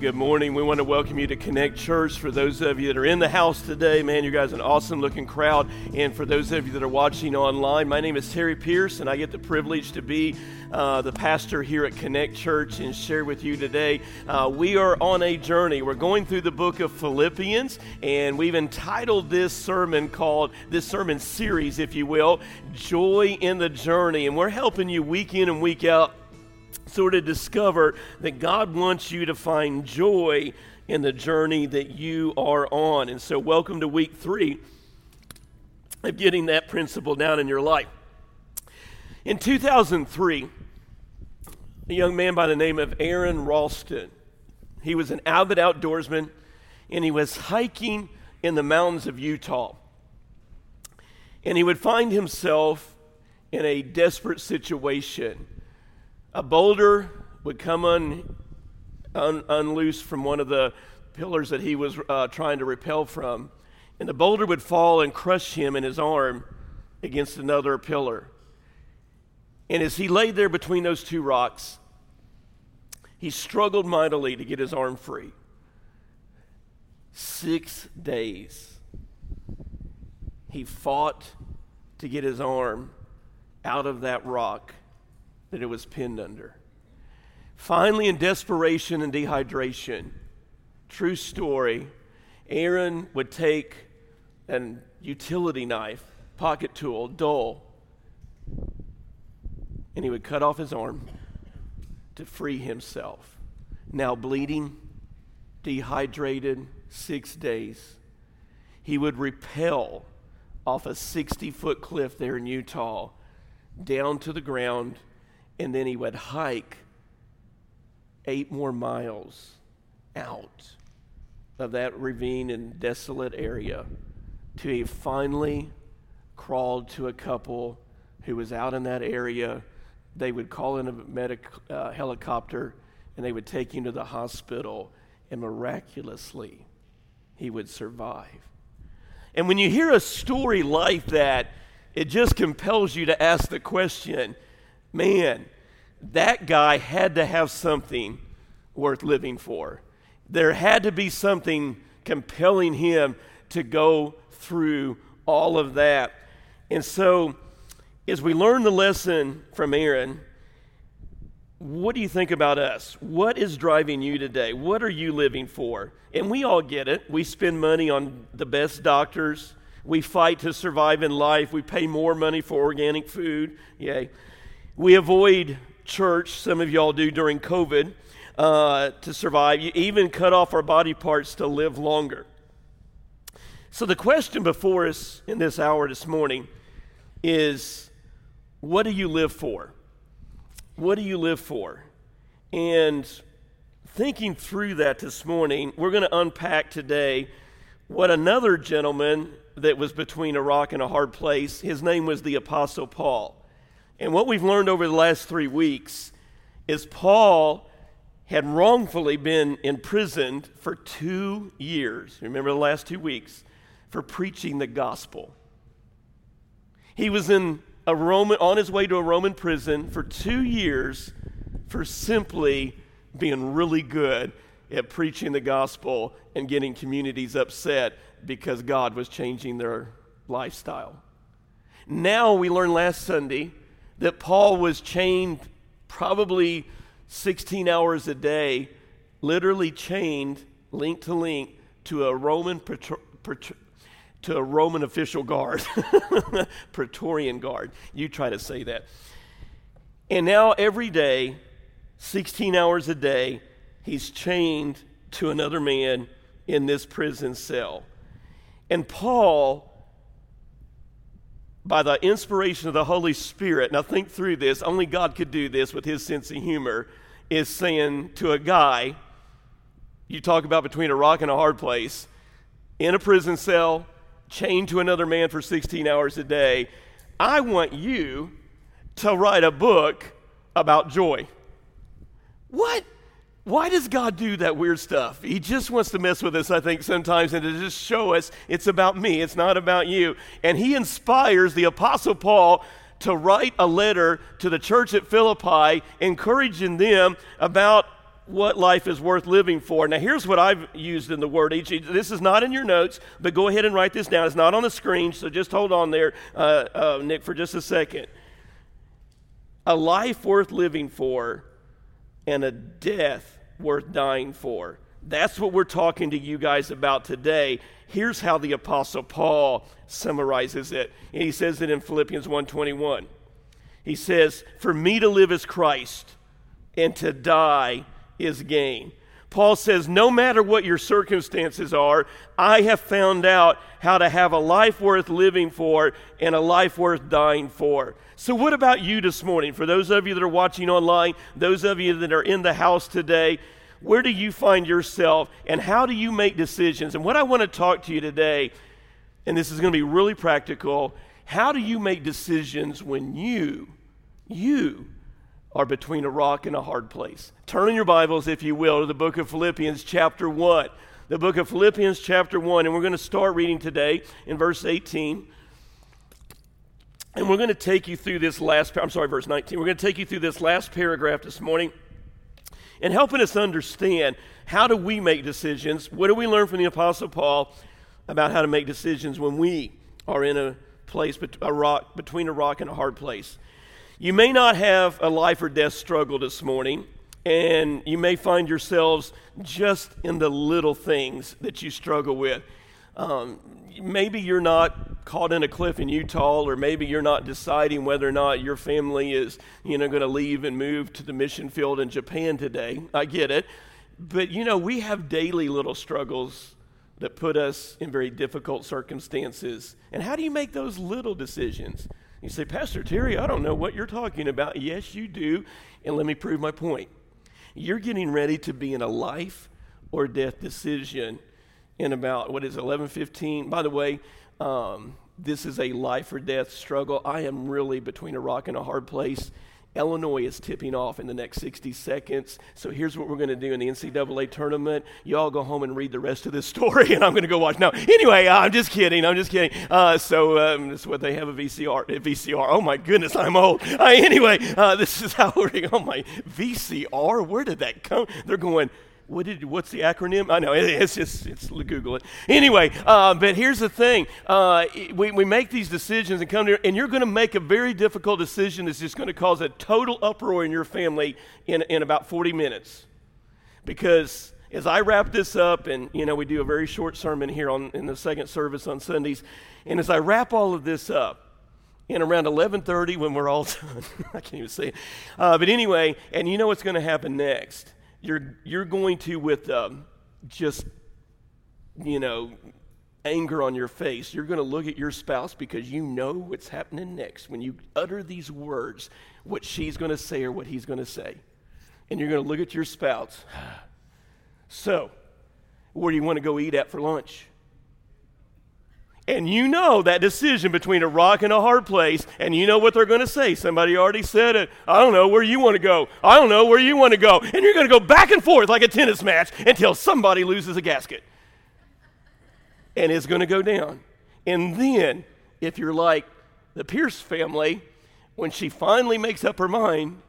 Good morning. We want to welcome you to Connect Church. For those of you that are in the house today, man, you guys an awesome looking crowd. And for those of you that are watching online, my name is Terry Pierce, and I get the privilege to be uh, the pastor here at Connect Church and share with you today. Uh, we are on a journey. We're going through the book of Philippians, and we've entitled this sermon called, this sermon series, if you will, Joy in the Journey. And we're helping you week in and week out sort of discover that God wants you to find joy in the journey that you are on. And so, welcome to week three of getting that principle down in your life. In 2003, a young man by the name of Aron Ralston, he was an avid outdoorsman and he was hiking in the mountains of Utah. And he would find himself in a desperate situation a boulder would come un, un, unloose from one of the pillars that he was uh, trying to repel from, and the boulder would fall and crush him in his arm against another pillar. And as he lay there between those two rocks, he struggled mightily to get his arm free. Six days. He fought to get his arm out of that rock that it was pinned under. Finally, in desperation and dehydration, true story, Aron would take an utility knife, pocket tool, dull, and he would cut off his arm to free himself. Now bleeding, dehydrated, six days. He would repel off a 60 foot cliff there in Utah down to the ground and then he would hike eight more miles out of that ravine and desolate area till he finally crawled to a couple who was out in that area. They would call in a medic uh, helicopter and they would take him to the hospital, and miraculously, he would survive. And when you hear a story like that, it just compels you to ask the question man, that guy had to have something worth living for. There had to be something compelling him to go through all of that. And so, as we learn the lesson from Aron, what do you think about us? What is driving you today? What are you living for? And we all get it. We spend money on the best doctors. We fight to survive in life. We pay more money for organic food. Yay. We avoid church, some of y'all do during COVID, uh, to survive. You even cut off our body parts to live longer. So, the question before us in this hour this morning is what do you live for? What do you live for? And thinking through that this morning, we're going to unpack today what another gentleman that was between a rock and a hard place, his name was the Apostle Paul. And what we've learned over the last three weeks is Paul had wrongfully been imprisoned for two years. Remember the last two weeks? For preaching the gospel. He was in a Roman, on his way to a Roman prison for two years for simply being really good at preaching the gospel and getting communities upset because God was changing their lifestyle. Now we learned last Sunday that Paul was chained probably 16 hours a day, literally chained link to link to a Roman to a Roman official guard, Praetorian guard. You try to say that. And now every day, 16 hours a day, he's chained to another man in this prison cell. And Paul by the inspiration of the Holy Spirit, now think through this, only God could do this with his sense of humor, is saying to a guy, you talk about between a rock and a hard place, in a prison cell, chained to another man for 16 hours a day, I want you to write a book about joy. What? Why does God do that weird stuff? He just wants to mess with us, I think, sometimes, and to just show us it's about me, it's not about you. And He inspires the Apostle Paul to write a letter to the church at Philippi, encouraging them about what life is worth living for. Now, here's what I've used in the word. This is not in your notes, but go ahead and write this down. It's not on the screen, so just hold on there, uh, uh, Nick, for just a second. A life worth living for and a death worth dying for. That's what we're talking to you guys about today. Here's how the apostle Paul summarizes it. And he says it in Philippians 1:21. He says, "For me to live is Christ, and to die is gain." Paul says, No matter what your circumstances are, I have found out how to have a life worth living for and a life worth dying for. So, what about you this morning? For those of you that are watching online, those of you that are in the house today, where do you find yourself and how do you make decisions? And what I want to talk to you today, and this is going to be really practical, how do you make decisions when you, you, are between a rock and a hard place. Turn in your Bibles, if you will, to the book of Philippians, chapter 1. The book of Philippians, chapter 1, and we're going to start reading today in verse 18. And we're going to take you through this last, I'm sorry, verse 19. We're going to take you through this last paragraph this morning and helping us understand how do we make decisions? What do we learn from the Apostle Paul about how to make decisions when we are in a place, a rock, between a rock and a hard place? You may not have a life or death struggle this morning, and you may find yourselves just in the little things that you struggle with. Um, maybe you're not caught in a cliff in Utah, or maybe you're not deciding whether or not your family is, you know, going to leave and move to the mission field in Japan today. I get it, but you know, we have daily little struggles that put us in very difficult circumstances. And how do you make those little decisions? You say, Pastor Terry, I don't know what you're talking about. Yes, you do. And let me prove my point. You're getting ready to be in a life or death decision in about, what is 11:15. By the way, um, this is a life or death struggle. I am really between a rock and a hard place. Illinois is tipping off in the next 60 seconds. So here's what we're going to do in the NCAA tournament. Y'all go home and read the rest of this story, and I'm going to go watch. No, anyway, I'm just kidding. I'm just kidding. Uh, so um, this is what they have a VCR. A VCR. Oh my goodness, I'm old. Uh, anyway, uh, this is how we're going. Oh my VCR. Where did that come? They're going what did, what's the acronym? I know, it, it's just, it's, Google it. Anyway, uh, but here's the thing. Uh, we, we make these decisions and come here, and you're going to make a very difficult decision that's just going to cause a total uproar in your family in, in about 40 minutes. Because as I wrap this up, and, you know, we do a very short sermon here on, in the second service on Sundays, and as I wrap all of this up, in around 11.30 when we're all done i can't even say it uh, but anyway and you know what's going to happen next you're, you're going to, with um, just, you know, anger on your face, you're going to look at your spouse because you know what's happening next. When you utter these words, what she's going to say or what he's going to say. And you're going to look at your spouse. So, where do you want to go eat at for lunch? And you know that decision between a rock and a hard place, and you know what they're going to say. Somebody already said it. I don't know where you want to go. I don't know where you want to go. And you're going to go back and forth like a tennis match until somebody loses a gasket. And it's going to go down. And then, if you're like the Pierce family, when she finally makes up her mind,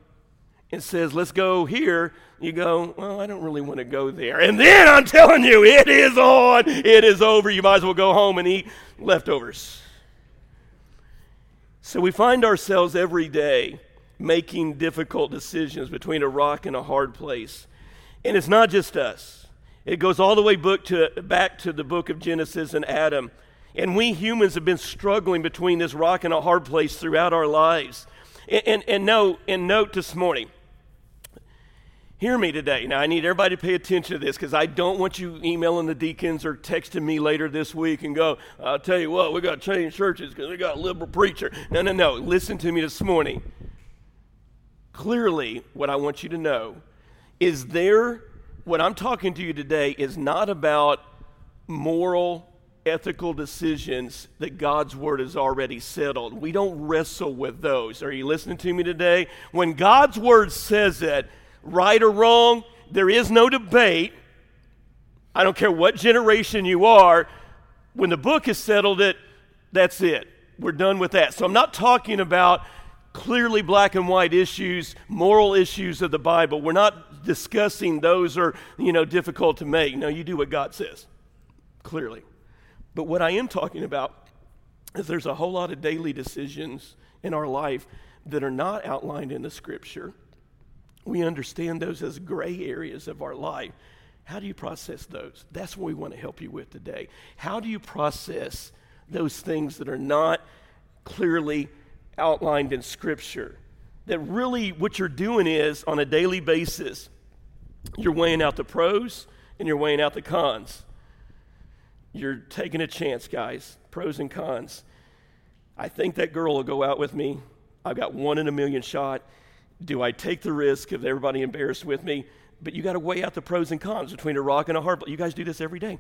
and says, let's go here, you go, well, I don't really want to go there. And then I'm telling you, it is on. It is over. You might as well go home and eat leftovers. So we find ourselves every day making difficult decisions between a rock and a hard place. And it's not just us. It goes all the way to, back to the book of Genesis and Adam. And we humans have been struggling between this rock and a hard place throughout our lives. And, and, and, and note this morning Hear me today. Now, I need everybody to pay attention to this because I don't want you emailing the deacons or texting me later this week and go, I'll tell you what, we got to change churches because we got a liberal preacher. No, no, no. Listen to me this morning. Clearly, what I want you to know is there, what I'm talking to you today is not about moral, ethical decisions that God's word has already settled. We don't wrestle with those. Are you listening to me today? When God's word says it, right or wrong. There is no debate. I don't care what generation you are. When the book has settled it, that's it. We're done with that. So I'm not talking about clearly black and white issues, moral issues of the Bible. We're not discussing those are, you know, difficult to make. No, you do what God says, clearly. But what I am talking about is there's a whole lot of daily decisions in our life that are not outlined in the scripture. We understand those as gray areas of our life. How do you process those? That's what we want to help you with today. How do you process those things that are not clearly outlined in Scripture? That really what you're doing is on a daily basis, you're weighing out the pros and you're weighing out the cons. You're taking a chance, guys. Pros and cons. I think that girl will go out with me. I've got one in a million shot. Do I take the risk of everybody embarrassed with me? But you got to weigh out the pros and cons between a rock and a hard place. You guys do this every day.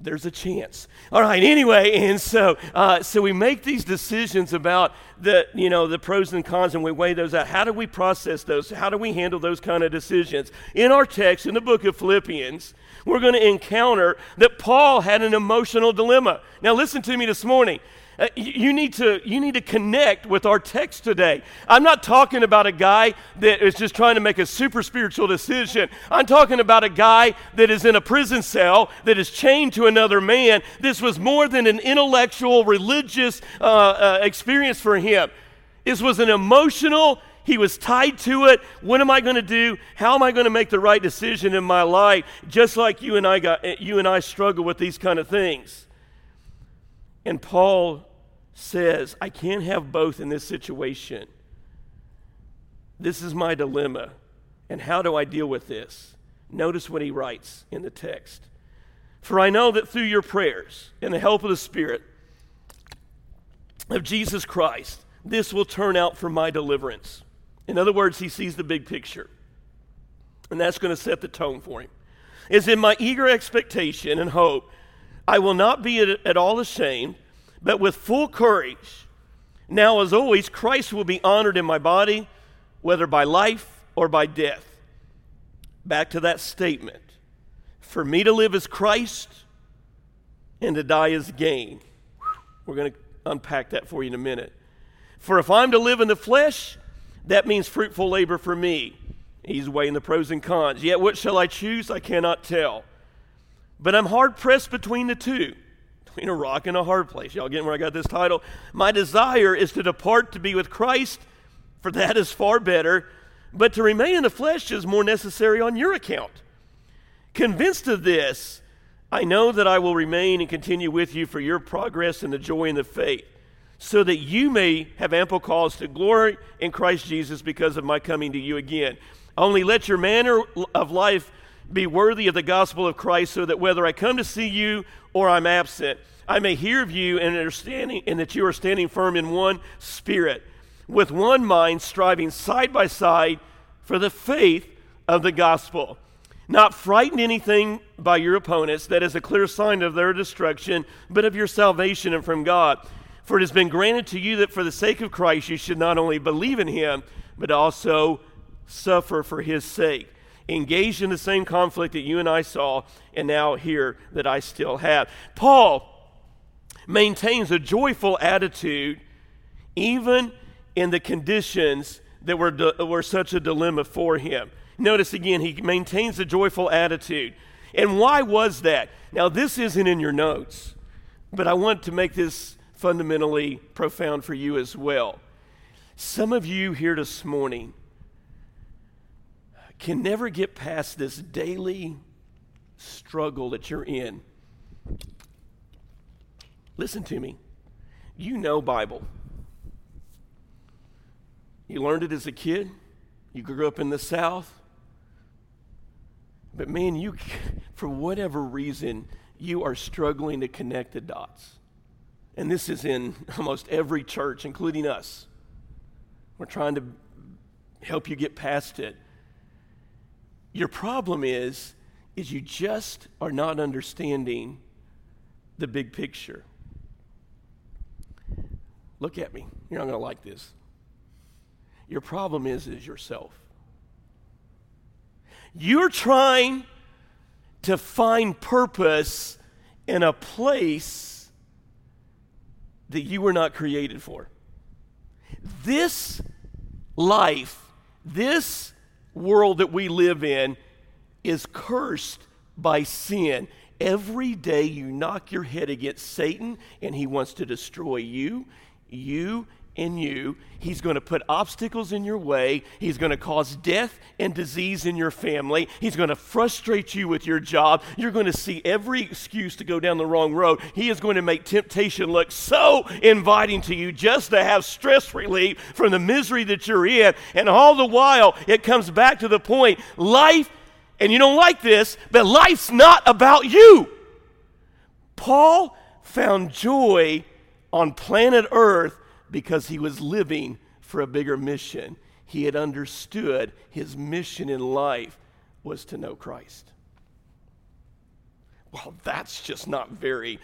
There's a chance. All right. Anyway, and so uh, so we make these decisions about the you know the pros and cons, and we weigh those out. How do we process those? How do we handle those kind of decisions? In our text, in the book of Philippians, we're going to encounter that Paul had an emotional dilemma. Now, listen to me this morning. Uh, you, need to, you need to connect with our text today. I'm not talking about a guy that is just trying to make a super spiritual decision. I'm talking about a guy that is in a prison cell that is chained to another man. This was more than an intellectual, religious uh, uh, experience for him. This was an emotional, he was tied to it. What am I going to do? How am I going to make the right decision in my life? Just like you and I got you and I struggle with these kind of things. And Paul says, I can't have both in this situation. This is my dilemma. And how do I deal with this? Notice what he writes in the text. For I know that through your prayers and the help of the Spirit of Jesus Christ, this will turn out for my deliverance. In other words, he sees the big picture. And that's going to set the tone for him. Is in my eager expectation and hope I will not be at, all ashamed, but with full courage. Now, as always, Christ will be honored in my body, whether by life or by death. Back to that statement. For me to live as Christ and to die as gain. We're going to unpack that for you in a minute. For if I'm to live in the flesh, that means fruitful labor for me. He's weighing the pros and cons. Yet what shall I choose? I cannot tell. But I'm hard pressed between the two, between a rock and a hard place. Y'all getting where I got this title? My desire is to depart to be with Christ, for that is far better, but to remain in the flesh is more necessary on your account. Convinced of this, I know that I will remain and continue with you for your progress and the joy in the faith, so that you may have ample cause to glory in Christ Jesus because of my coming to you again. Only let your manner of life be worthy of the gospel of Christ, so that whether I come to see you or I'm absent, I may hear of you and understanding and that you are standing firm in one spirit, with one mind, striving side by side for the faith of the gospel. Not frighten anything by your opponents, that is a clear sign of their destruction, but of your salvation and from God. For it has been granted to you that for the sake of Christ you should not only believe in him, but also suffer for his sake engaged in the same conflict that you and I saw, and now here that I still have. Paul maintains a joyful attitude even in the conditions that were, were such a dilemma for him. Notice again, he maintains a joyful attitude. And why was that? Now, this isn't in your notes, but I want to make this fundamentally profound for you as well. Some of you here this morning can never get past this daily struggle that you're in. Listen to me. You know Bible. You learned it as a kid. You grew up in the South. But man, you, for whatever reason, you are struggling to connect the dots. And this is in almost every church, including us. We're trying to help you get past it. Your problem is is you just are not understanding the big picture. Look at me. You're not going to like this. Your problem is is yourself. You're trying to find purpose in a place that you were not created for. This life, this world that we live in, is cursed by sin. Every day you knock your head against Satan, and he wants to destroy you, you, in you. He's going to put obstacles in your way. He's going to cause death and disease in your family. He's going to frustrate you with your job. You're going to see every excuse to go down the wrong road. He is going to make temptation look so inviting to you just to have stress relief from the misery that you're in. And all the while, it comes back to the point life, and you don't like this, but life's not about you. Paul found joy on planet Earth because he was living for a bigger mission. He had understood his mission in life was to know Christ. Well, that's just not very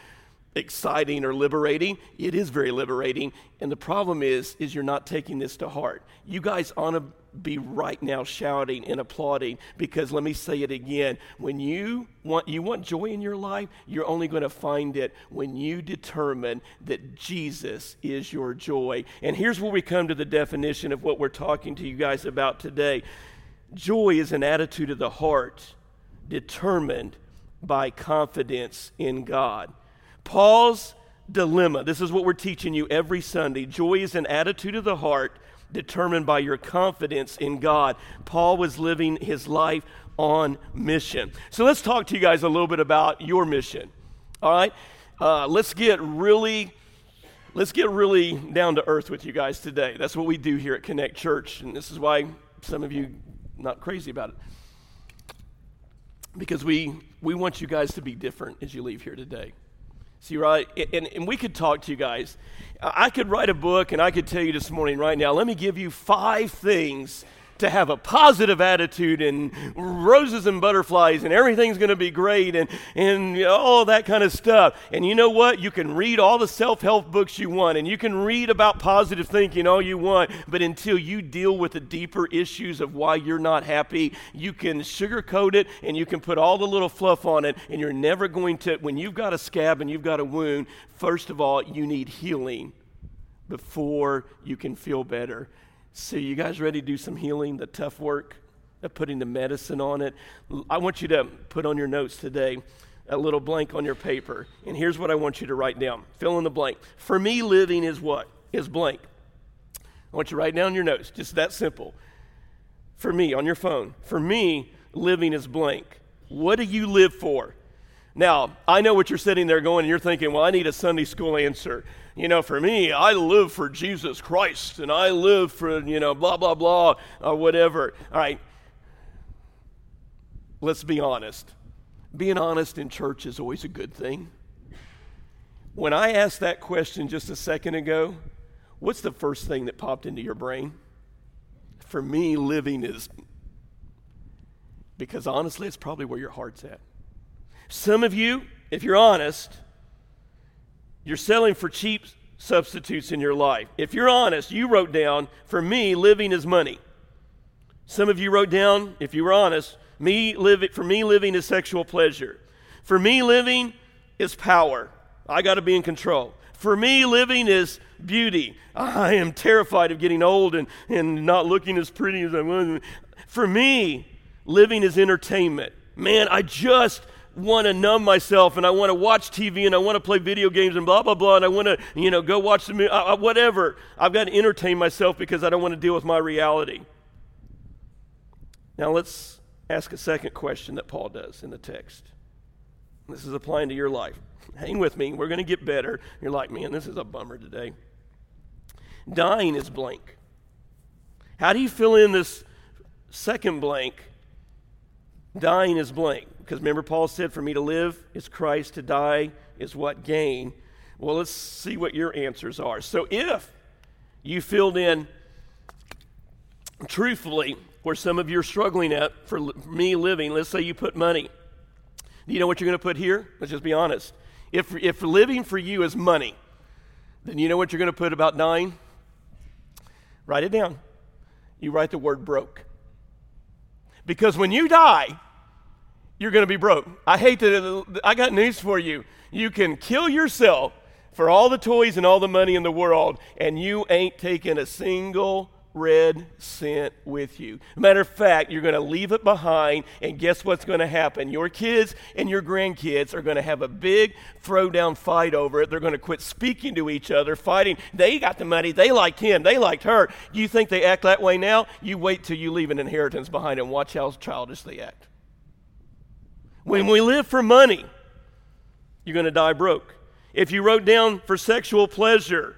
exciting or liberating. It is very liberating. And the problem is, is you're not taking this to heart. You guys on to be right now shouting and applauding because let me say it again when you want you want joy in your life you're only going to find it when you determine that Jesus is your joy. And here's where we come to the definition of what we're talking to you guys about today. Joy is an attitude of the heart determined by confidence in God. Paul's dilemma this is what we're teaching you every Sunday. Joy is an attitude of the heart determined by your confidence in God. Paul was living his life on mission. So let's talk to you guys a little bit about your mission. All right? Uh, let's get really let's get really down to earth with you guys today. That's what we do here at Connect Church, and this is why some of you not crazy about it. Because we we want you guys to be different as you leave here today. See, right? And, and we could talk to you guys. I could write a book and I could tell you this morning, right now, let me give you five things to have a positive attitude and roses and butterflies and everything's going to be great and, and all that kind of stuff. And you know what? You can read all the self help books you want and you can read about positive thinking all you want, but until you deal with the deeper issues of why you're not happy, you can sugarcoat it and you can put all the little fluff on it, and you're never going to, when you've got a scab and you've got a wound, first of all, you need healing before you can feel better. So, you guys ready to do some healing, the tough work of putting the medicine on it? I want you to put on your notes today a little blank on your paper. And here's what I want you to write down fill in the blank. For me, living is what? Is blank. I want you to write down your notes, just that simple. For me, on your phone, for me, living is blank. What do you live for? Now, I know what you're sitting there going, and you're thinking, well, I need a Sunday school answer. You know, for me, I live for Jesus Christ, and I live for, you know, blah, blah, blah, or whatever. All right. Let's be honest. Being honest in church is always a good thing. When I asked that question just a second ago, what's the first thing that popped into your brain? For me, living is because honestly, it's probably where your heart's at. Some of you, if you're honest, you're selling for cheap substitutes in your life. If you're honest, you wrote down, for me, living is money. Some of you wrote down, if you were honest, me live, for me, living is sexual pleasure. For me, living is power. I got to be in control. For me, living is beauty. I am terrified of getting old and, and not looking as pretty as I was. For me, living is entertainment. Man, I just want to numb myself and I want to watch TV and I want to play video games and blah, blah, blah, and I want to, you know, go watch the movie, uh, uh, whatever. I've got to entertain myself because I don't want to deal with my reality. Now let's ask a second question that Paul does in the text. This is applying to your life. Hang with me. We're going to get better. You're like, man, this is a bummer today. Dying is blank. How do you fill in this second blank? Dying is blank. Because remember, Paul said, For me to live is Christ, to die is what gain. Well, let's see what your answers are. So if you filled in truthfully where some of you are struggling at for me living, let's say you put money. Do you know what you're going to put here? Let's just be honest. If, if living for you is money, then you know what you're going to put about dying? Write it down. You write the word broke. Because when you die, you're going to be broke. I hate to, I got news for you. You can kill yourself, for all the toys and all the money in the world, and you ain't taking a single red cent with you. Matter of fact, you're going to leave it behind, and guess what's going to happen? Your kids and your grandkids are going to have a big throwdown fight over it. They're going to quit speaking to each other, fighting. They got the money. They liked him. They liked her. You think they act that way now? You wait till you leave an inheritance behind and watch how childish they act. When we live for money, you're going to die broke. If you wrote down for sexual pleasure,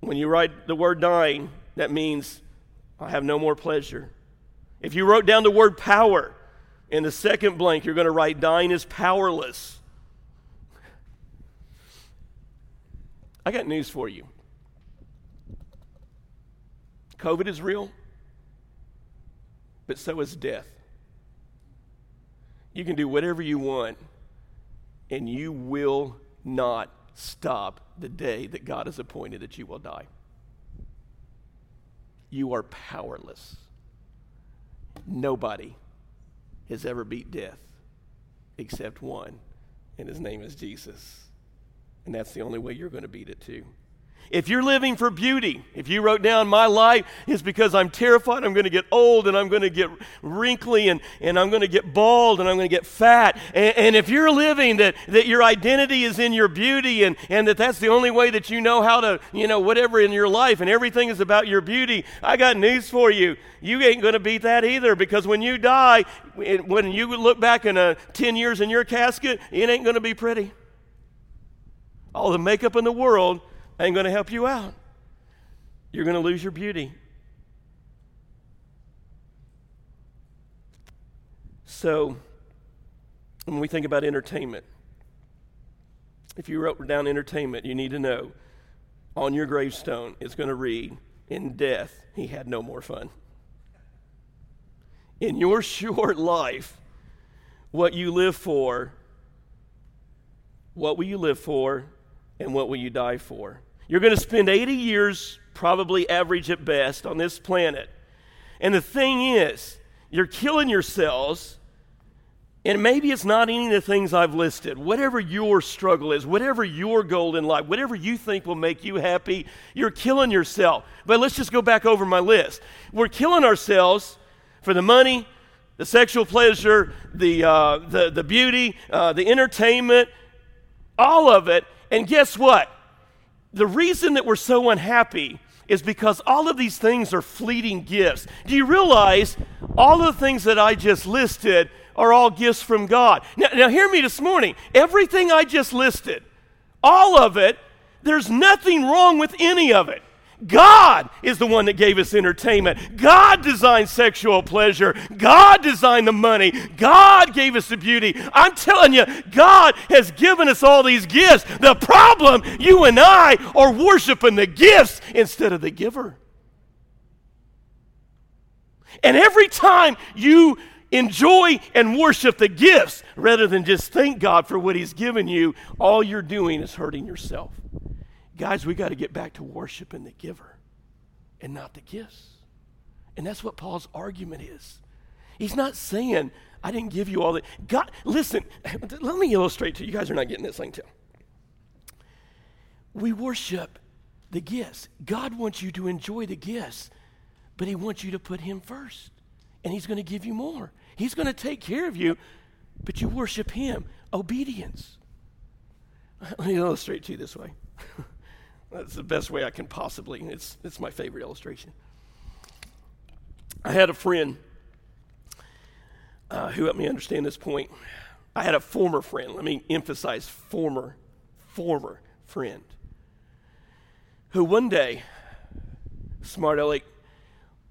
when you write the word dying, that means I have no more pleasure. If you wrote down the word power in the second blank, you're going to write dying is powerless. I got news for you. COVID is real, but so is death. You can do whatever you want, and you will not stop the day that God has appointed that you will die you are powerless. Nobody has ever beat death except one, and his name is Jesus. And that's the only way you're going to beat it, too. If you're living for beauty, if you wrote down my life is because I'm terrified I'm going to get old and I'm going to get wrinkly and, and I'm going to get bald and I'm going to get fat. And, and, if you're living that, that your identity is in your beauty and, and that that's the only way that you know how to, you know, whatever in your life and everything is about your beauty, I got news for you. You ain't going to beat that either because when you die, when you look back in a 10 years in your casket, it ain't going to be pretty. All the makeup in the world ain't going to help you out. You're going to lose your beauty. So, when we think about entertainment, if you wrote down entertainment, you need to know on your gravestone it's going to read, In death, he had no more fun. In your short life, what you live for, what will you live for, and what will you die for? You're going to spend 80 years, probably average at best, on this planet. And the thing is, you're killing yourselves. And maybe it's not any of the things I've listed. Whatever your struggle is, whatever your goal in life, whatever you think will make you happy, you're killing yourself. But let's just go back over my list. We're killing ourselves for the money, the sexual pleasure, the, uh, the, the beauty, uh, the entertainment, all of it. And guess what? The reason that we're so unhappy is because all of these things are fleeting gifts. Do you realize all of the things that I just listed are all gifts from God? Now, now hear me this morning. Everything I just listed, all of it, there's nothing wrong with any of it. God is the one that gave us entertainment. God designed sexual pleasure. God designed the money. God gave us the beauty. I'm telling you, God has given us all these gifts. The problem, you and I are worshiping the gifts instead of the giver. And every time you enjoy and worship the gifts rather than just thank God for what He's given you, all you're doing is hurting yourself. Guys, we got to get back to worshiping the giver and not the gifts. And that's what Paul's argument is. He's not saying, I didn't give you all the. God, listen, let me illustrate to you. You guys are not getting this thing too. We worship the gifts. God wants you to enjoy the gifts, but He wants you to put Him first. And He's going to give you more. He's going to take care of you, but you worship Him. Obedience. Let me illustrate to you this way. That's the best way I can possibly. It's, it's my favorite illustration. I had a friend uh, who helped me understand this point. I had a former friend, let me emphasize former, former friend, who one day, smart aleck,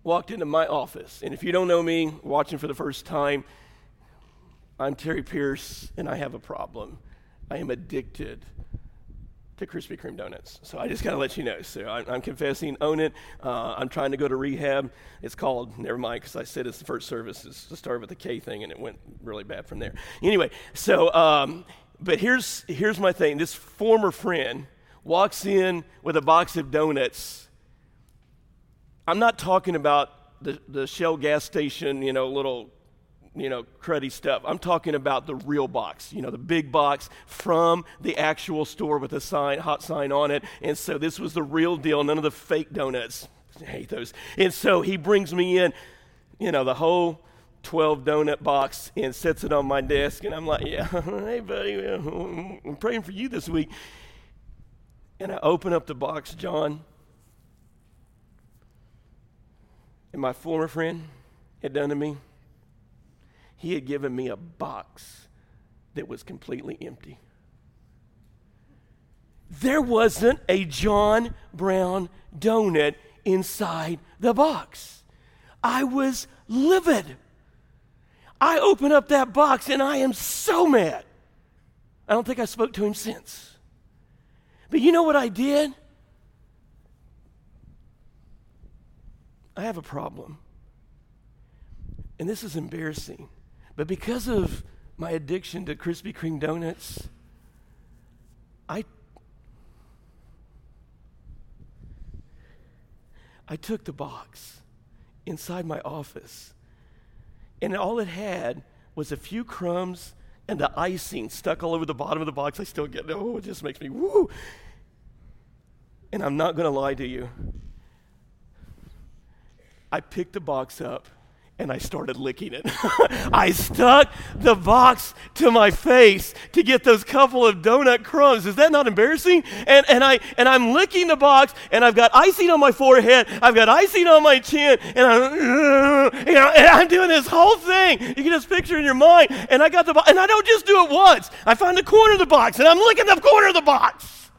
walked into my office. And if you don't know me, watching for the first time, I'm Terry Pierce, and I have a problem. I am addicted to Krispy Kreme donuts. So I just got to let you know. So I, am confessing, own it. Uh, I'm trying to go to rehab. It's called, never mind, because I said it's the first service. It's to start with the K thing, and it went really bad from there. Anyway, so, um, but here's, here's my thing. This former friend walks in with a box of donuts. I'm not talking about the, the Shell gas station, you know, little you know, cruddy stuff. I'm talking about the real box, you know, the big box from the actual store with a sign, hot sign on it. And so this was the real deal, none of the fake donuts. I hate those. And so he brings me in, you know, the whole 12 donut box and sets it on my desk. And I'm like, yeah, hey, buddy, I'm praying for you this week. And I open up the box, John. And my former friend had done to me he had given me a box that was completely empty. There wasn't a John Brown donut inside the box. I was livid. I open up that box and I am so mad. I don't think I spoke to him since. But you know what I did? I have a problem. And this is embarrassing. But because of my addiction to Krispy Kreme donuts, I I took the box inside my office, and all it had was a few crumbs and the icing stuck all over the bottom of the box. I still get it. Oh, it just makes me woo. And I'm not going to lie to you. I picked the box up and I started licking it. I stuck the box to my face to get those couple of donut crumbs. Is that not embarrassing? And, and, I, and I'm licking the box, and I've got icing on my forehead, I've got icing on my chin, and I'm, you know, and I'm doing this whole thing. You can just picture in your mind. And I got the box, and I don't just do it once. I find the corner of the box, and I'm licking the corner of the box.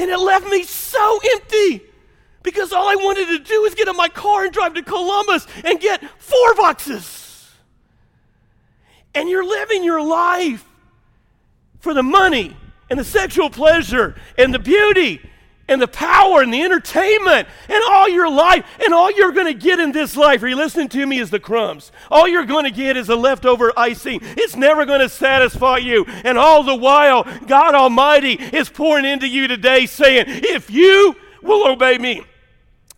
And it left me so empty because all I wanted to do was get in my car and drive to Columbus and get four boxes. And you're living your life for the money and the sexual pleasure and the beauty and the power and the entertainment and all your life and all you're going to get in this life. Are you listening to me? Is the crumbs. All you're going to get is the leftover icing. It's never going to satisfy you. And all the while god almighty is pouring into you today saying if you will obey me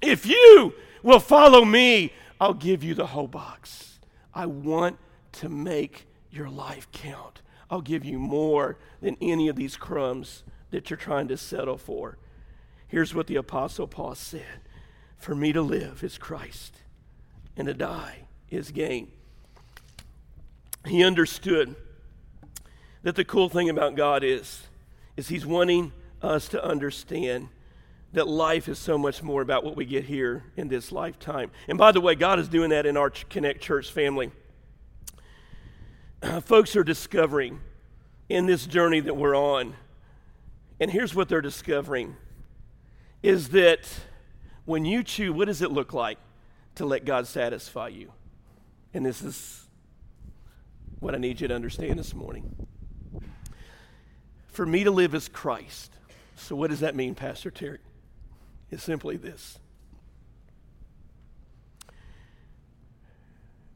if you will follow me, I'll give you the whole box. I want to make your life count. I'll give you more than any of these crumbs that you're trying to settle for. Here's what the Apostle Paul said For me to live is Christ, and to die is gain. He understood that the cool thing about God is, is He's wanting us to understand that life is so much more about what we get here in this lifetime. And by the way, God is doing that in our Connect Church family. Uh, folks are discovering in this journey that we're on, and here's what they're discovering is that when you choose, what does it look like to let God satisfy you? And this is what I need you to understand this morning. For me to live as Christ. So, what does that mean, Pastor Terry? Is simply this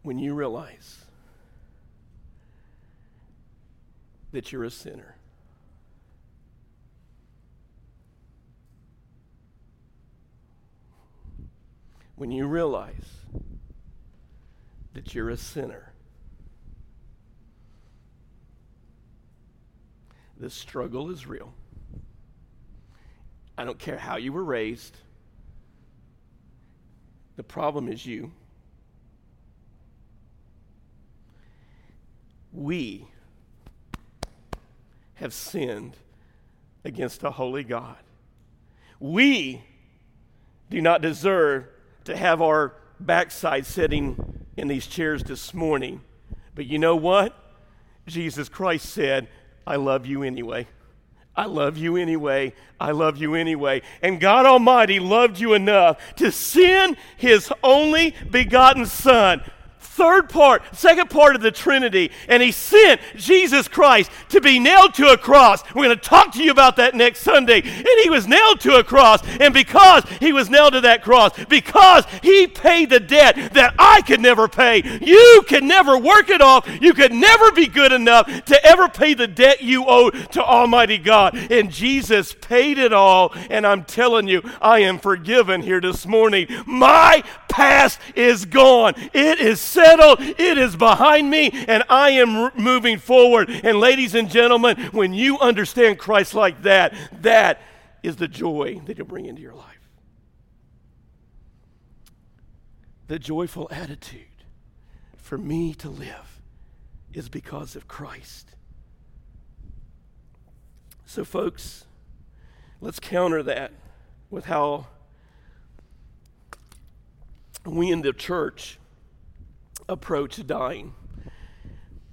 when you realize that you're a sinner. When you realize that you're a sinner, the struggle is real. I don't care how you were raised. The problem is you. We have sinned against a holy God. We do not deserve to have our backside sitting in these chairs this morning. But you know what? Jesus Christ said, I love you anyway. I love you anyway. I love you anyway. And God Almighty loved you enough to send His only begotten Son third part, second part of the Trinity, and he sent Jesus Christ to be nailed to a cross. We're going to talk to you about that next Sunday. And he was nailed to a cross, and because he was nailed to that cross, because he paid the debt that I could never pay, you could never work it off. You could never be good enough to ever pay the debt you owe to Almighty God. And Jesus paid it all, and I'm telling you, I am forgiven here this morning. My past is gone. It is settled. It is behind me, and I am moving forward. And, ladies and gentlemen, when you understand Christ like that, that is the joy that you bring into your life. The joyful attitude for me to live is because of Christ. So, folks, let's counter that with how we in the church approach dying.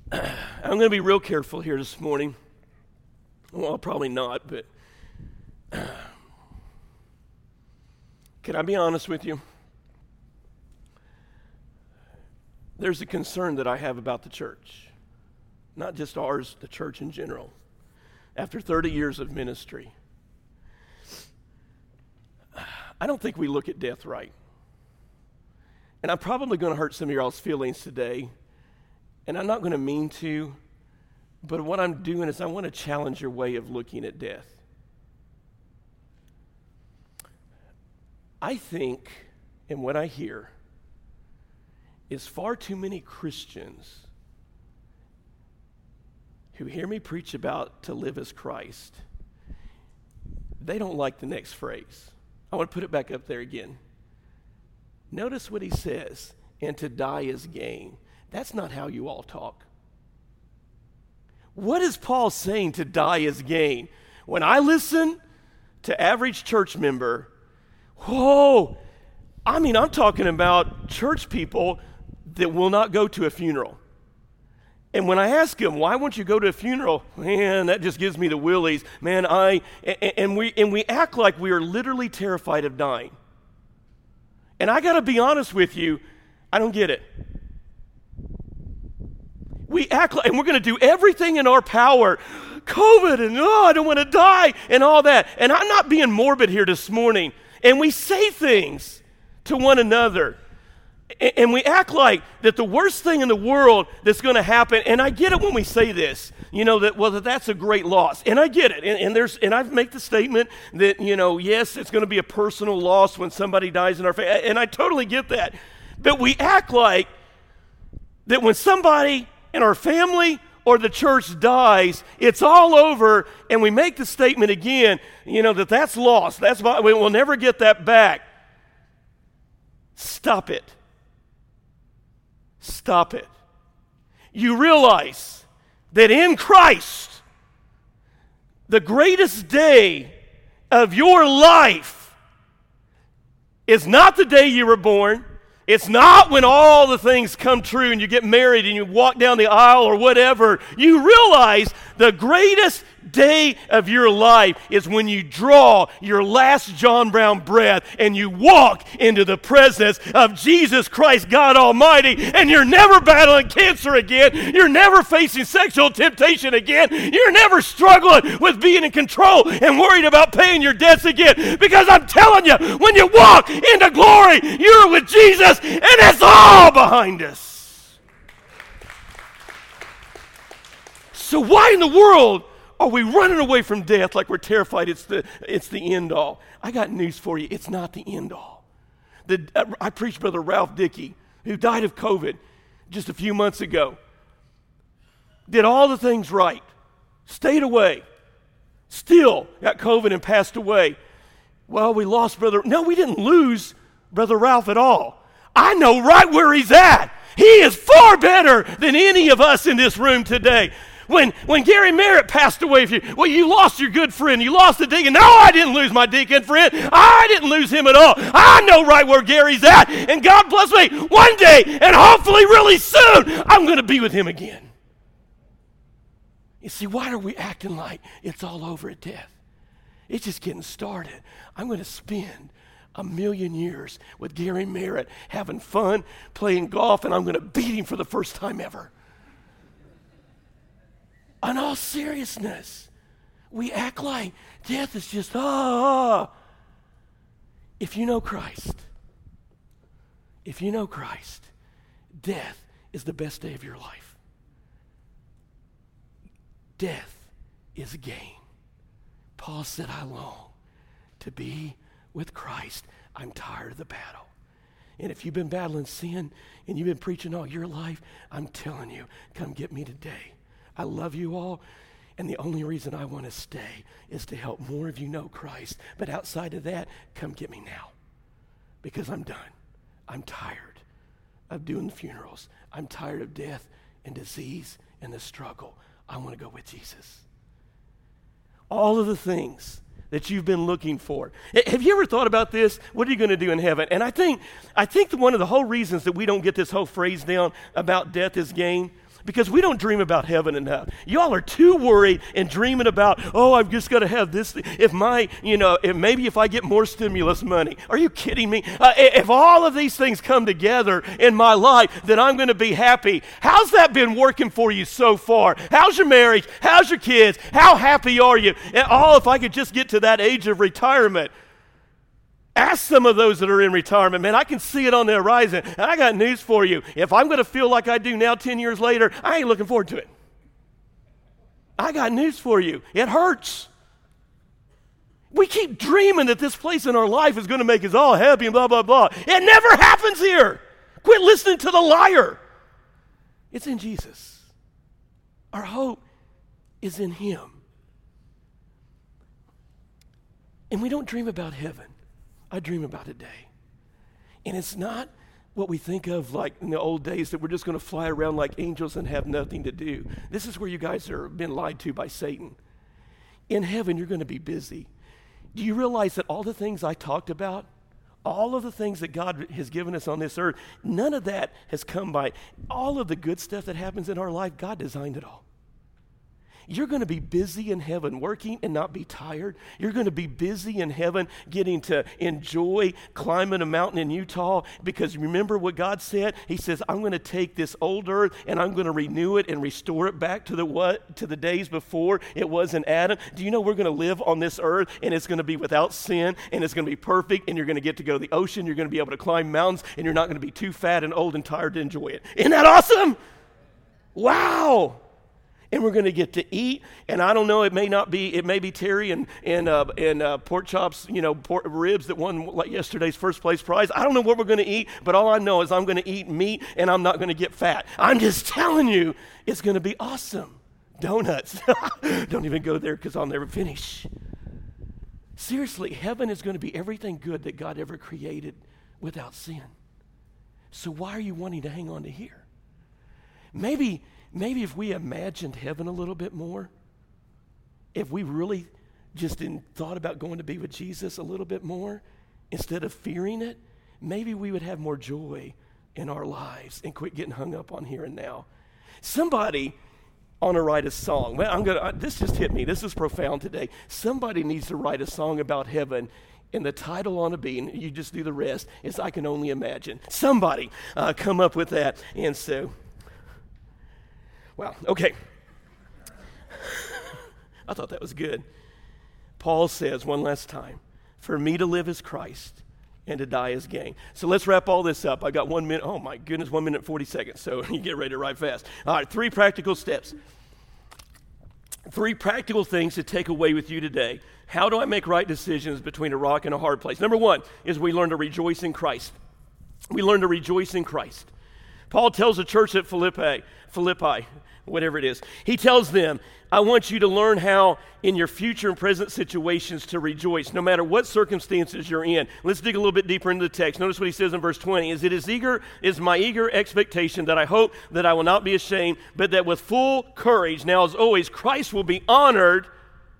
I'm going to be real careful here this morning. Well, probably not, but can I be honest with you? There's a concern that I have about the church, not just ours, the church in general. After 30 years of ministry, I don't think we look at death right. And I'm probably going to hurt some of y'all's feelings today. And I'm not going to mean to, but what I'm doing is I want to challenge your way of looking at death. I think, and what I hear, is far too many Christians who hear me preach about to live as Christ, they don't like the next phrase. I want to put it back up there again. Notice what he says, and to die is gain. That's not how you all talk. What is Paul saying to die is gain? When I listen to average church member, whoa, I mean, I'm talking about church people that will not go to a funeral. And when I ask them, why won't you go to a funeral? Man, that just gives me the willies. Man, I, and we, and we act like we are literally terrified of dying. And I got to be honest with you, I don't get it. We act like, and we're going to do everything in our power. COVID, and oh, I don't want to die, and all that. And I'm not being morbid here this morning. And we say things to one another and we act like that the worst thing in the world that's going to happen and i get it when we say this you know that well that that's a great loss and i get it and, and there's and i make the statement that you know yes it's going to be a personal loss when somebody dies in our family and i totally get that but we act like that when somebody in our family or the church dies, it's all over, and we make the statement again, you know, that that's lost. That's we will never get that back. Stop it. Stop it. You realize that in Christ, the greatest day of your life is not the day you were born. It's not when all the things come true and you get married and you walk down the aisle or whatever. You realize the greatest day of your life is when you draw your last John Brown breath and you walk into the presence of Jesus Christ, God Almighty, and you're never battling cancer again. You're never facing sexual temptation again. You're never struggling with being in control and worried about paying your debts again. Because I'm telling you, when you walk into glory, you're with Jesus, and it's all behind us. So, why in the world are we running away from death like we're terrified it's the, it's the end all? I got news for you. It's not the end all. The, uh, I preached Brother Ralph Dickey, who died of COVID just a few months ago. Did all the things right, stayed away, still got COVID and passed away. Well, we lost Brother. No, we didn't lose Brother Ralph at all. I know right where he's at. He is far better than any of us in this room today. When, when Gary Merritt passed away, you, well, you lost your good friend. You lost the deacon. No, I didn't lose my deacon friend. I didn't lose him at all. I know right where Gary's at. And God bless me, one day, and hopefully really soon, I'm going to be with him again. You see, why are we acting like it's all over at death? It's just getting started. I'm going to spend a million years with Gary Merritt having fun, playing golf, and I'm going to beat him for the first time ever. On all seriousness, we act like death is just, ah. Oh. If you know Christ, if you know Christ, death is the best day of your life. Death is a gain. Paul said, I long to be with Christ. I'm tired of the battle. And if you've been battling sin and you've been preaching all your life, I'm telling you, come get me today. I love you all. And the only reason I want to stay is to help more of you know Christ. But outside of that, come get me now because I'm done. I'm tired of doing funerals. I'm tired of death and disease and the struggle. I want to go with Jesus. All of the things that you've been looking for. Have you ever thought about this? What are you going to do in heaven? And I think, I think one of the whole reasons that we don't get this whole phrase down about death is gain because we don't dream about heaven enough. Y'all are too worried and dreaming about, oh, I've just got to have this. If my, you know, if maybe if I get more stimulus money. Are you kidding me? Uh, if all of these things come together in my life, then I'm going to be happy. How's that been working for you so far? How's your marriage? How's your kids? How happy are you? And all if I could just get to that age of retirement. Ask some of those that are in retirement, man. I can see it on the horizon. And I got news for you. If I'm going to feel like I do now 10 years later, I ain't looking forward to it. I got news for you. It hurts. We keep dreaming that this place in our life is going to make us all happy and blah, blah, blah. It never happens here. Quit listening to the liar. It's in Jesus. Our hope is in Him. And we don't dream about heaven. I dream about a day. And it's not what we think of like in the old days that we're just going to fly around like angels and have nothing to do. This is where you guys are been lied to by Satan. In heaven, you're going to be busy. Do you realize that all the things I talked about, all of the things that God has given us on this earth, none of that has come by. All of the good stuff that happens in our life, God designed it all. You're going to be busy in heaven working and not be tired. You're going to be busy in heaven getting to enjoy climbing a mountain in Utah because remember what God said? He says, I'm going to take this old earth and I'm going to renew it and restore it back to the what to the days before it was in Adam. Do you know we're going to live on this earth and it's going to be without sin and it's going to be perfect and you're going to get to go to the ocean, you're going to be able to climb mountains and you're not going to be too fat and old and tired to enjoy it. Isn't that awesome? Wow and we're going to get to eat. And I don't know, it may not be, it may be Terry and, and, uh, and uh, pork chops, you know, pork ribs that won like yesterday's first place prize. I don't know what we're going to eat, but all I know is I'm going to eat meat and I'm not going to get fat. I'm just telling you, it's going to be awesome. Donuts. don't even go there because I'll never finish. Seriously, heaven is going to be everything good that God ever created without sin. So why are you wanting to hang on to here? Maybe maybe if we imagined heaven a little bit more, if we really just thought about going to be with Jesus a little bit more, instead of fearing it, maybe we would have more joy in our lives and quit getting hung up on here and now. Somebody on to write a song. Well, I'm gonna. this just hit me. This is profound today. Somebody needs to write a song about heaven and the title on a bean, you just do the rest, is I Can Only Imagine. Somebody uh, come up with that. And so Wow, okay. I thought that was good. Paul says one last time, for me to live is Christ and to die is gain. So let's wrap all this up. I got one minute. Oh my goodness, one minute, 40 seconds. So you get ready to write fast. All right, three practical steps. Three practical things to take away with you today. How do I make right decisions between a rock and a hard place? Number one is we learn to rejoice in Christ. We learn to rejoice in Christ. Paul tells the church at Philippi, Philippi, whatever it is. He tells them, I want you to learn how in your future and present situations to rejoice, no matter what circumstances you're in. Let's dig a little bit deeper into the text. Notice what he says in verse 20 is it is eager, is my eager expectation that I hope that I will not be ashamed, but that with full courage, now as always, Christ will be honored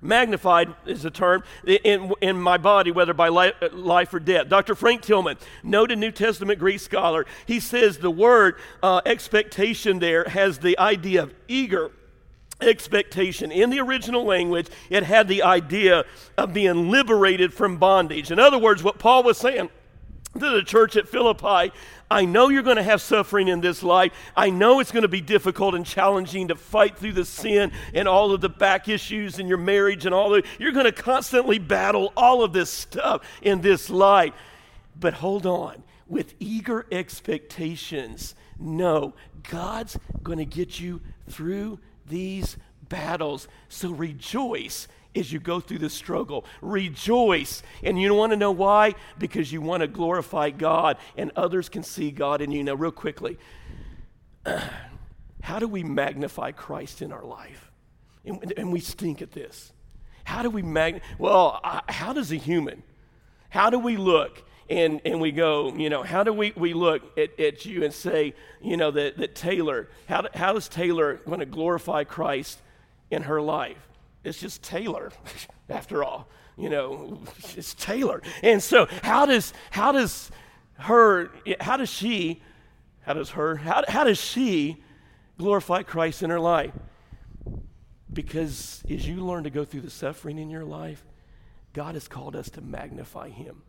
magnified is the term, in, in my body, whether by life, or death. Dr. Frank Tillman, noted New Testament Greek scholar, he says the word uh, expectation there has the idea of eager expectation. In the original language, it had the idea of being liberated from bondage. In other words, what Paul was saying, to the church at Philippi, I know you're going to have suffering in this life. I know it's going to be difficult and challenging to fight through the sin and all of the back issues in your marriage and all the you're going to constantly battle all of this stuff in this life. But hold on, with eager expectations, no, God's going to get you through these battles. So rejoice as you go through the struggle. Rejoice. And you want to know why? Because you want to glorify God and others can see God in you. Now, real quickly, how do we magnify Christ in our life? And, and we stink at this. How do we mag? Well, how does a human? How do we look? And, and we go, you know, how do we, we look at, at you and say, you know, that, that Taylor, how, how is Taylor going to glorify Christ in her life? It's just Taylor, after all. You know, it's Taylor. And so how does how does her how does she how does her how, how does she glorify Christ in her life? Because as you learn to go through the suffering in your life, God has called us to magnify him.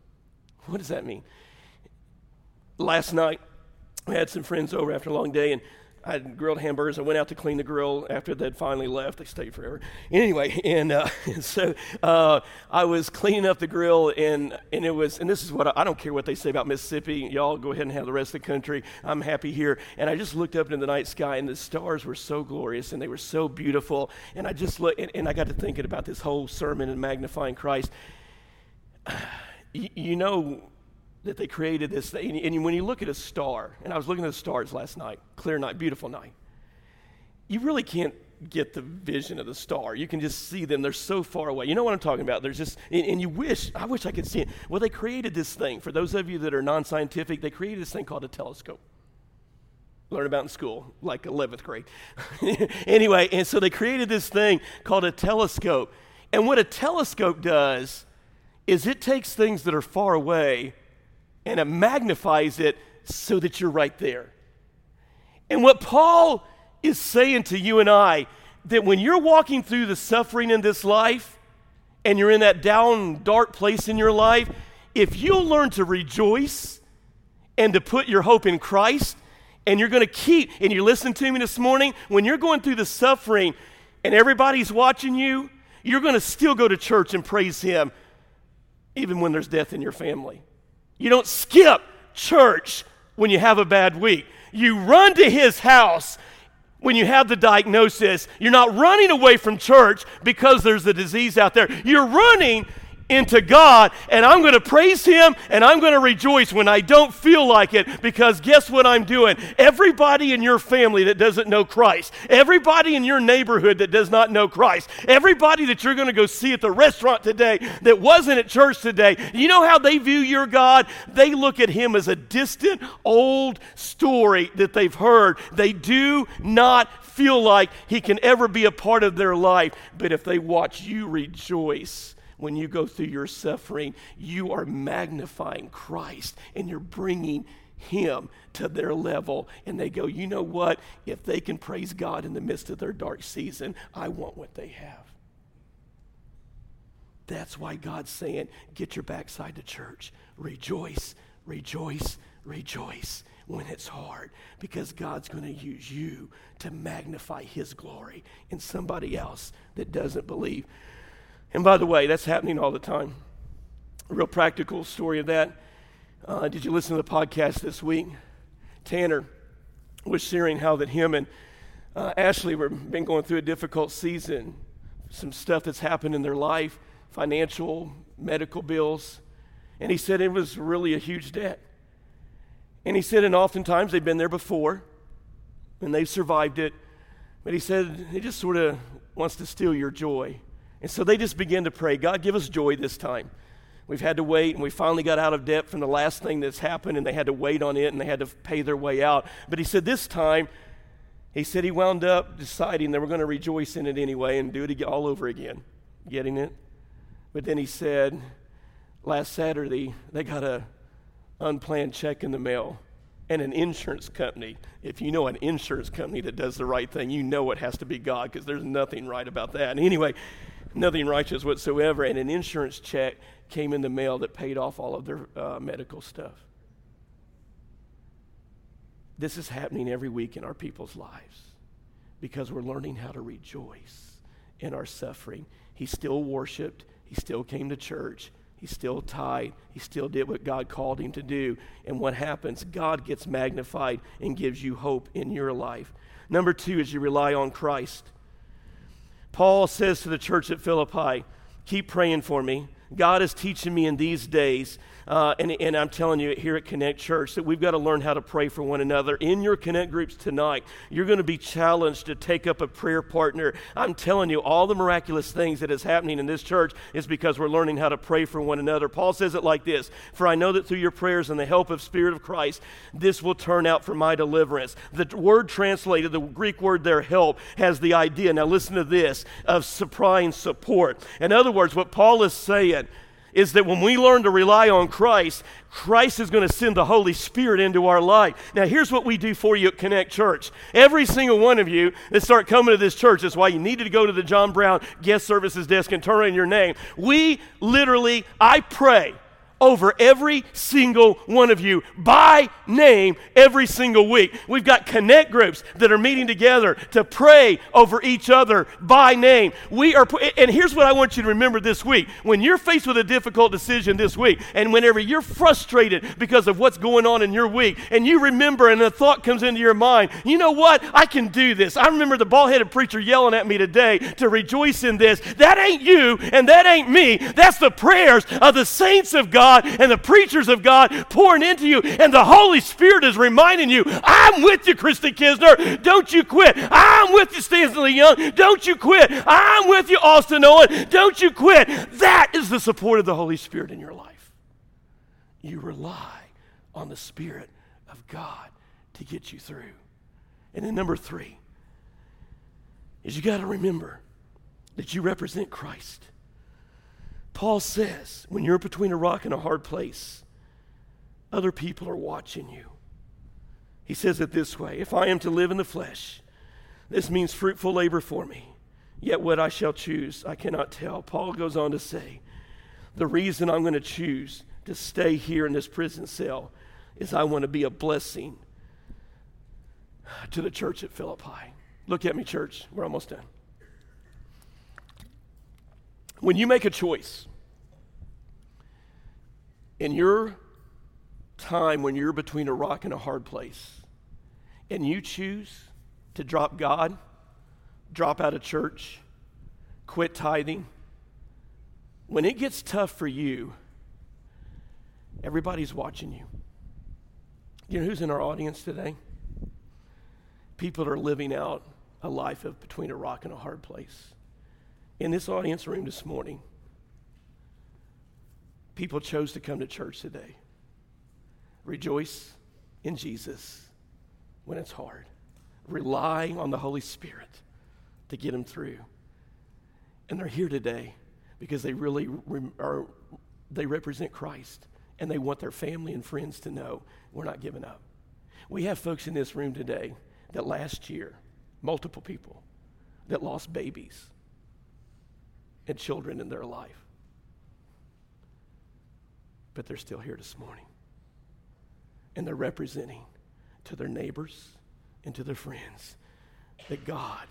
What does that mean? Last night, I had some friends over after a long day, and I had grilled hamburgers. I went out to clean the grill after they'd finally left. They stayed forever. Anyway, and uh, so uh, I was cleaning up the grill, and, and it was, and this is what I, I, don't care what they say about Mississippi. Y'all go ahead and have the rest of the country. I'm happy here. And I just looked up into the night sky, and the stars were so glorious, and they were so beautiful. And I just looked, and, and I got to thinking about this whole sermon and magnifying Christ. you, you know, that they created this thing. And when you look at a star, and I was looking at the stars last night, clear night, beautiful night, you really can't get the vision of the star. You can just see them. They're so far away. You know what I'm talking about? There's just, and, and you wish, I wish I could see it. Well, they created this thing. For those of you that are non scientific, they created this thing called a telescope. Learn about in school, like 11th grade. anyway, and so they created this thing called a telescope. And what a telescope does is it takes things that are far away and it magnifies it so that you're right there. And what Paul is saying to you and I, that when you're walking through the suffering in this life and you're in that down, dark place in your life, if you'll learn to rejoice and to put your hope in Christ, and you're going to keep, and you listen to me this morning, when you're going through the suffering and everybody's watching you, you're going to still go to church and praise Him, even when there's death in your family. You don't skip church when you have a bad week. You run to his house when you have the diagnosis. You're not running away from church because there's a disease out there. You're running into God, and I'm going to praise Him and I'm going to rejoice when I don't feel like it because guess what I'm doing? Everybody in your family that doesn't know Christ, everybody in your neighborhood that does not know Christ, everybody that you're going to go see at the restaurant today that wasn't at church today, you know how they view your God? They look at Him as a distant, old story that they've heard. They do not feel like He can ever be a part of their life, but if they watch you rejoice, when you go through your suffering, you are magnifying Christ and you're bringing him to their level. And they go, you know what? If they can praise God in the midst of their dark season, I want what they have. That's why God's saying, get your backside to church. Rejoice, rejoice, rejoice when it's hard because God's going to use you to magnify His glory in somebody else that doesn't believe. And by the way, that's happening all the time. A real practical story of that. Uh, did you listen to the podcast this week? Tanner was sharing how that him and uh, Ashley were been going through a difficult season. Some stuff that's happened in their life, financial, medical bills, and he said it was really a huge debt. And he said, and oftentimes they've been there before, and they've survived it. But he said it just sort of wants to steal your joy. And so they just began to pray, God, give us joy this time. We've had to wait, and we finally got out of debt from the last thing that's happened, and they had to wait on it, and they had to pay their way out. But he said, This time, he said he wound up deciding they were going to rejoice in it anyway and do it all over again. Getting it? But then he said, Last Saturday, they got a unplanned check in the mail and an insurance company. If you know an insurance company that does the right thing, you know it has to be God because there's nothing right about that. And anyway, nothing righteous whatsoever, and an insurance check came in the mail that paid off all of their uh, medical stuff. This is happening every week in our people's lives because we're learning how to rejoice in our suffering. He still worshiped, he still came to church, he still tithed, he still did what God called him to do. And what happens? God gets magnified and gives you hope in your life. Number two is you rely on Christ. Paul says to the church at Philippi, Keep praying for me. God is teaching me in these days uh, and, and I'm telling you here at Connect Church that we've got to learn how to pray for one another. In your Connect groups tonight, you're going to be challenged to take up a prayer partner. I'm telling you, all the miraculous things that is happening in this church is because we're learning how to pray for one another. Paul says it like this For I know that through your prayers and the help of Spirit of Christ, this will turn out for my deliverance. The word translated, the Greek word there, help, has the idea, now listen to this, of supplying support. In other words, what Paul is saying, is that when we learn to rely on Christ, Christ is going to send the Holy Spirit into our life. Now, here's what we do for you at Connect Church. Every single one of you that start coming to this church, that's why you needed to go to the John Brown guest services desk and turn in your name. We literally, I pray over every single one of you by name every single week. We've got connect groups that are meeting together to pray over each other by name. We are and here's what I want you to remember this week. When you're faced with a difficult decision this week and whenever you're frustrated because of what's going on in your week and you remember and a thought comes into your mind, you know what? I can do this. I remember the bald-headed preacher yelling at me today to rejoice in this. That ain't you and that ain't me. That's the prayers of the saints of God God and the preachers of God pouring into you, and the Holy Spirit is reminding you, I'm with you, Christy Kisner. Don't you quit. I'm with you, Stanley Young. Don't you quit. I'm with you, Austin Owen. Don't you quit. That is the support of the Holy Spirit in your life. You rely on the Spirit of God to get you through. And then, number three, is you got to remember that you represent Christ. Paul says, when you're between a rock and a hard place, other people are watching you. He says it this way If I am to live in the flesh, this means fruitful labor for me. Yet what I shall choose, I cannot tell. Paul goes on to say, The reason I'm going to choose to stay here in this prison cell is I want to be a blessing to the church at Philippi. Look at me, church. We're almost done. When you make a choice in your time when you're between a rock and a hard place, and you choose to drop God, drop out of church, quit tithing, when it gets tough for you, everybody's watching you. You know who's in our audience today? People are living out a life of between a rock and a hard place in this audience room this morning, people chose to come to church today. Rejoice in Jesus when it's hard, relying on the Holy Spirit to get them through. And they're here today because they really are, they represent Christ and they want their family and friends to know we're not giving up. We have folks in this room today that last year, multiple people, that lost babies and children in their life. But they're still here this morning. And they're representing to their neighbors and to their friends that God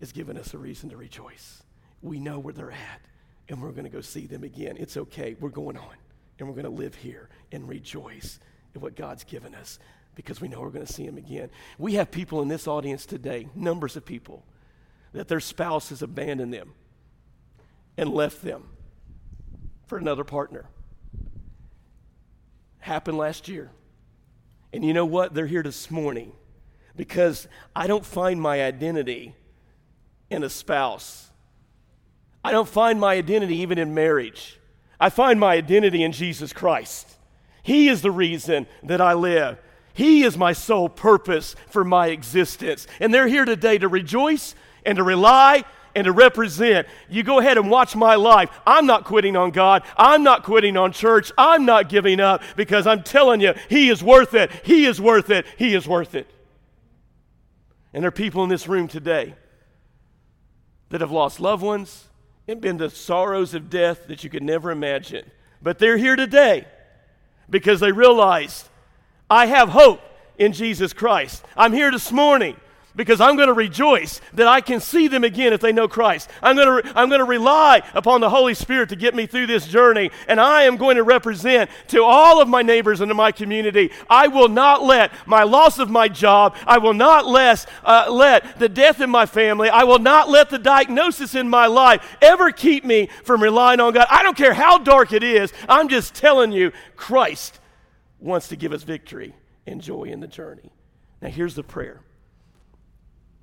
has given us a reason to rejoice. We know where they're at, and we're going to go see them again. It's okay. We're going on, and we're going to live here and rejoice in what God's given us because we know we're going to see them again. We have people in this audience today, numbers of people, that their spouse has abandoned them and left them for another partner. Happened last year. And you know what? They're here this morning because I don't find my identity in a spouse. I don't find my identity even in marriage. I find my identity in Jesus Christ. He is the reason that I live. He is my sole purpose for my existence. And they're here today to rejoice and to rely and to represent. You go ahead and watch my life. I'm not quitting on God. I'm not quitting on church. I'm not giving up because I'm telling you, He is worth it. He is worth it. He is worth it. And there are people in this room today that have lost loved ones and been the sorrows of death that you could never imagine. But they're here today because they realized I have hope in Jesus Christ. I'm here this morning because I'm going to rejoice that I can see them again if they know Christ. I'm going to, I'm going to rely upon the Holy Spirit to get me through this journey, and I am going to represent to all of my neighbors and to my community. I will not let my loss of my job, I will not let, uh, let the death in my family, I will not let the diagnosis in my life ever keep me from relying on God. I don't care how dark it is, I'm just telling you, Christ wants to give us victory and joy in the journey. Now, here's the prayer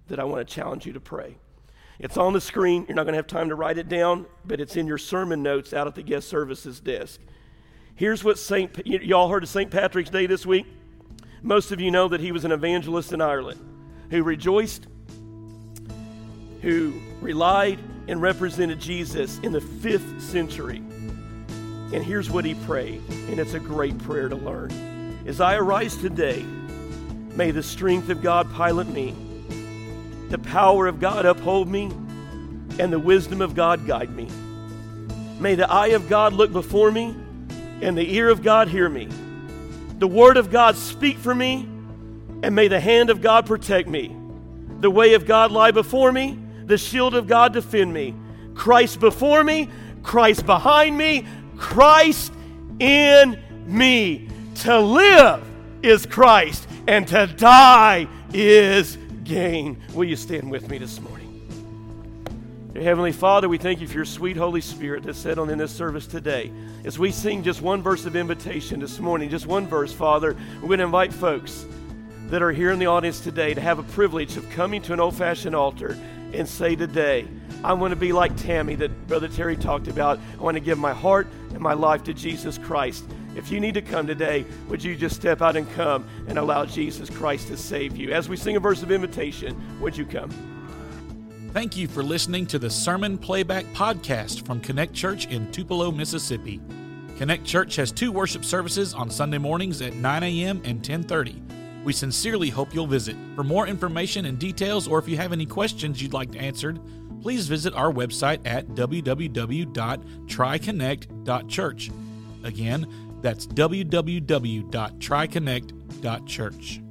that I want to challenge you to pray. It's on the screen. You're not going to have time to write it down, but it's in your sermon notes out at the guest services desk. Here's what St. y'all heard of St. Patrick's Day this week. Most of you know that he was an evangelist in Ireland who rejoiced, who relied and represented Jesus in the fifth century. And here's what he prayed, and it's a great prayer to learn. As I arise today, may the strength of God pilot me the power of God uphold me, and the wisdom of God guide me. May the eye of God look before me, and the ear of God hear me. The word of God speak for me, and may the hand of God protect me. The way of God lie before me, the shield of God defend me. Christ before me, Christ behind me, Christ in me. To live is Christ, and to die is gain. Will you stand with me this morning? Dear Heavenly Father, we thank you for your sweet Holy Spirit that's settled in this service today. As we sing just one verse of invitation this morning, just one verse, Father, we're going to invite folks that are here in the audience today to have a privilege of coming to an old fashioned altar and say today, I want to be like Tammy that Brother Terry talked about. I want to give my heart and my life to Jesus Christ. If you need to come today, would you just step out and come and allow Jesus Christ to save you? As we sing a verse of invitation, would you come? Thank you for listening to the Sermon Playback Podcast from Connect Church in Tupelo, Mississippi. Connect Church has two worship services on Sunday mornings at 9 a.m. and 1030. We sincerely hope you'll visit. For more information and details, or if you have any questions you'd like answered, please visit our website at www.triconnect.church. Again, that's www.triconnect.church.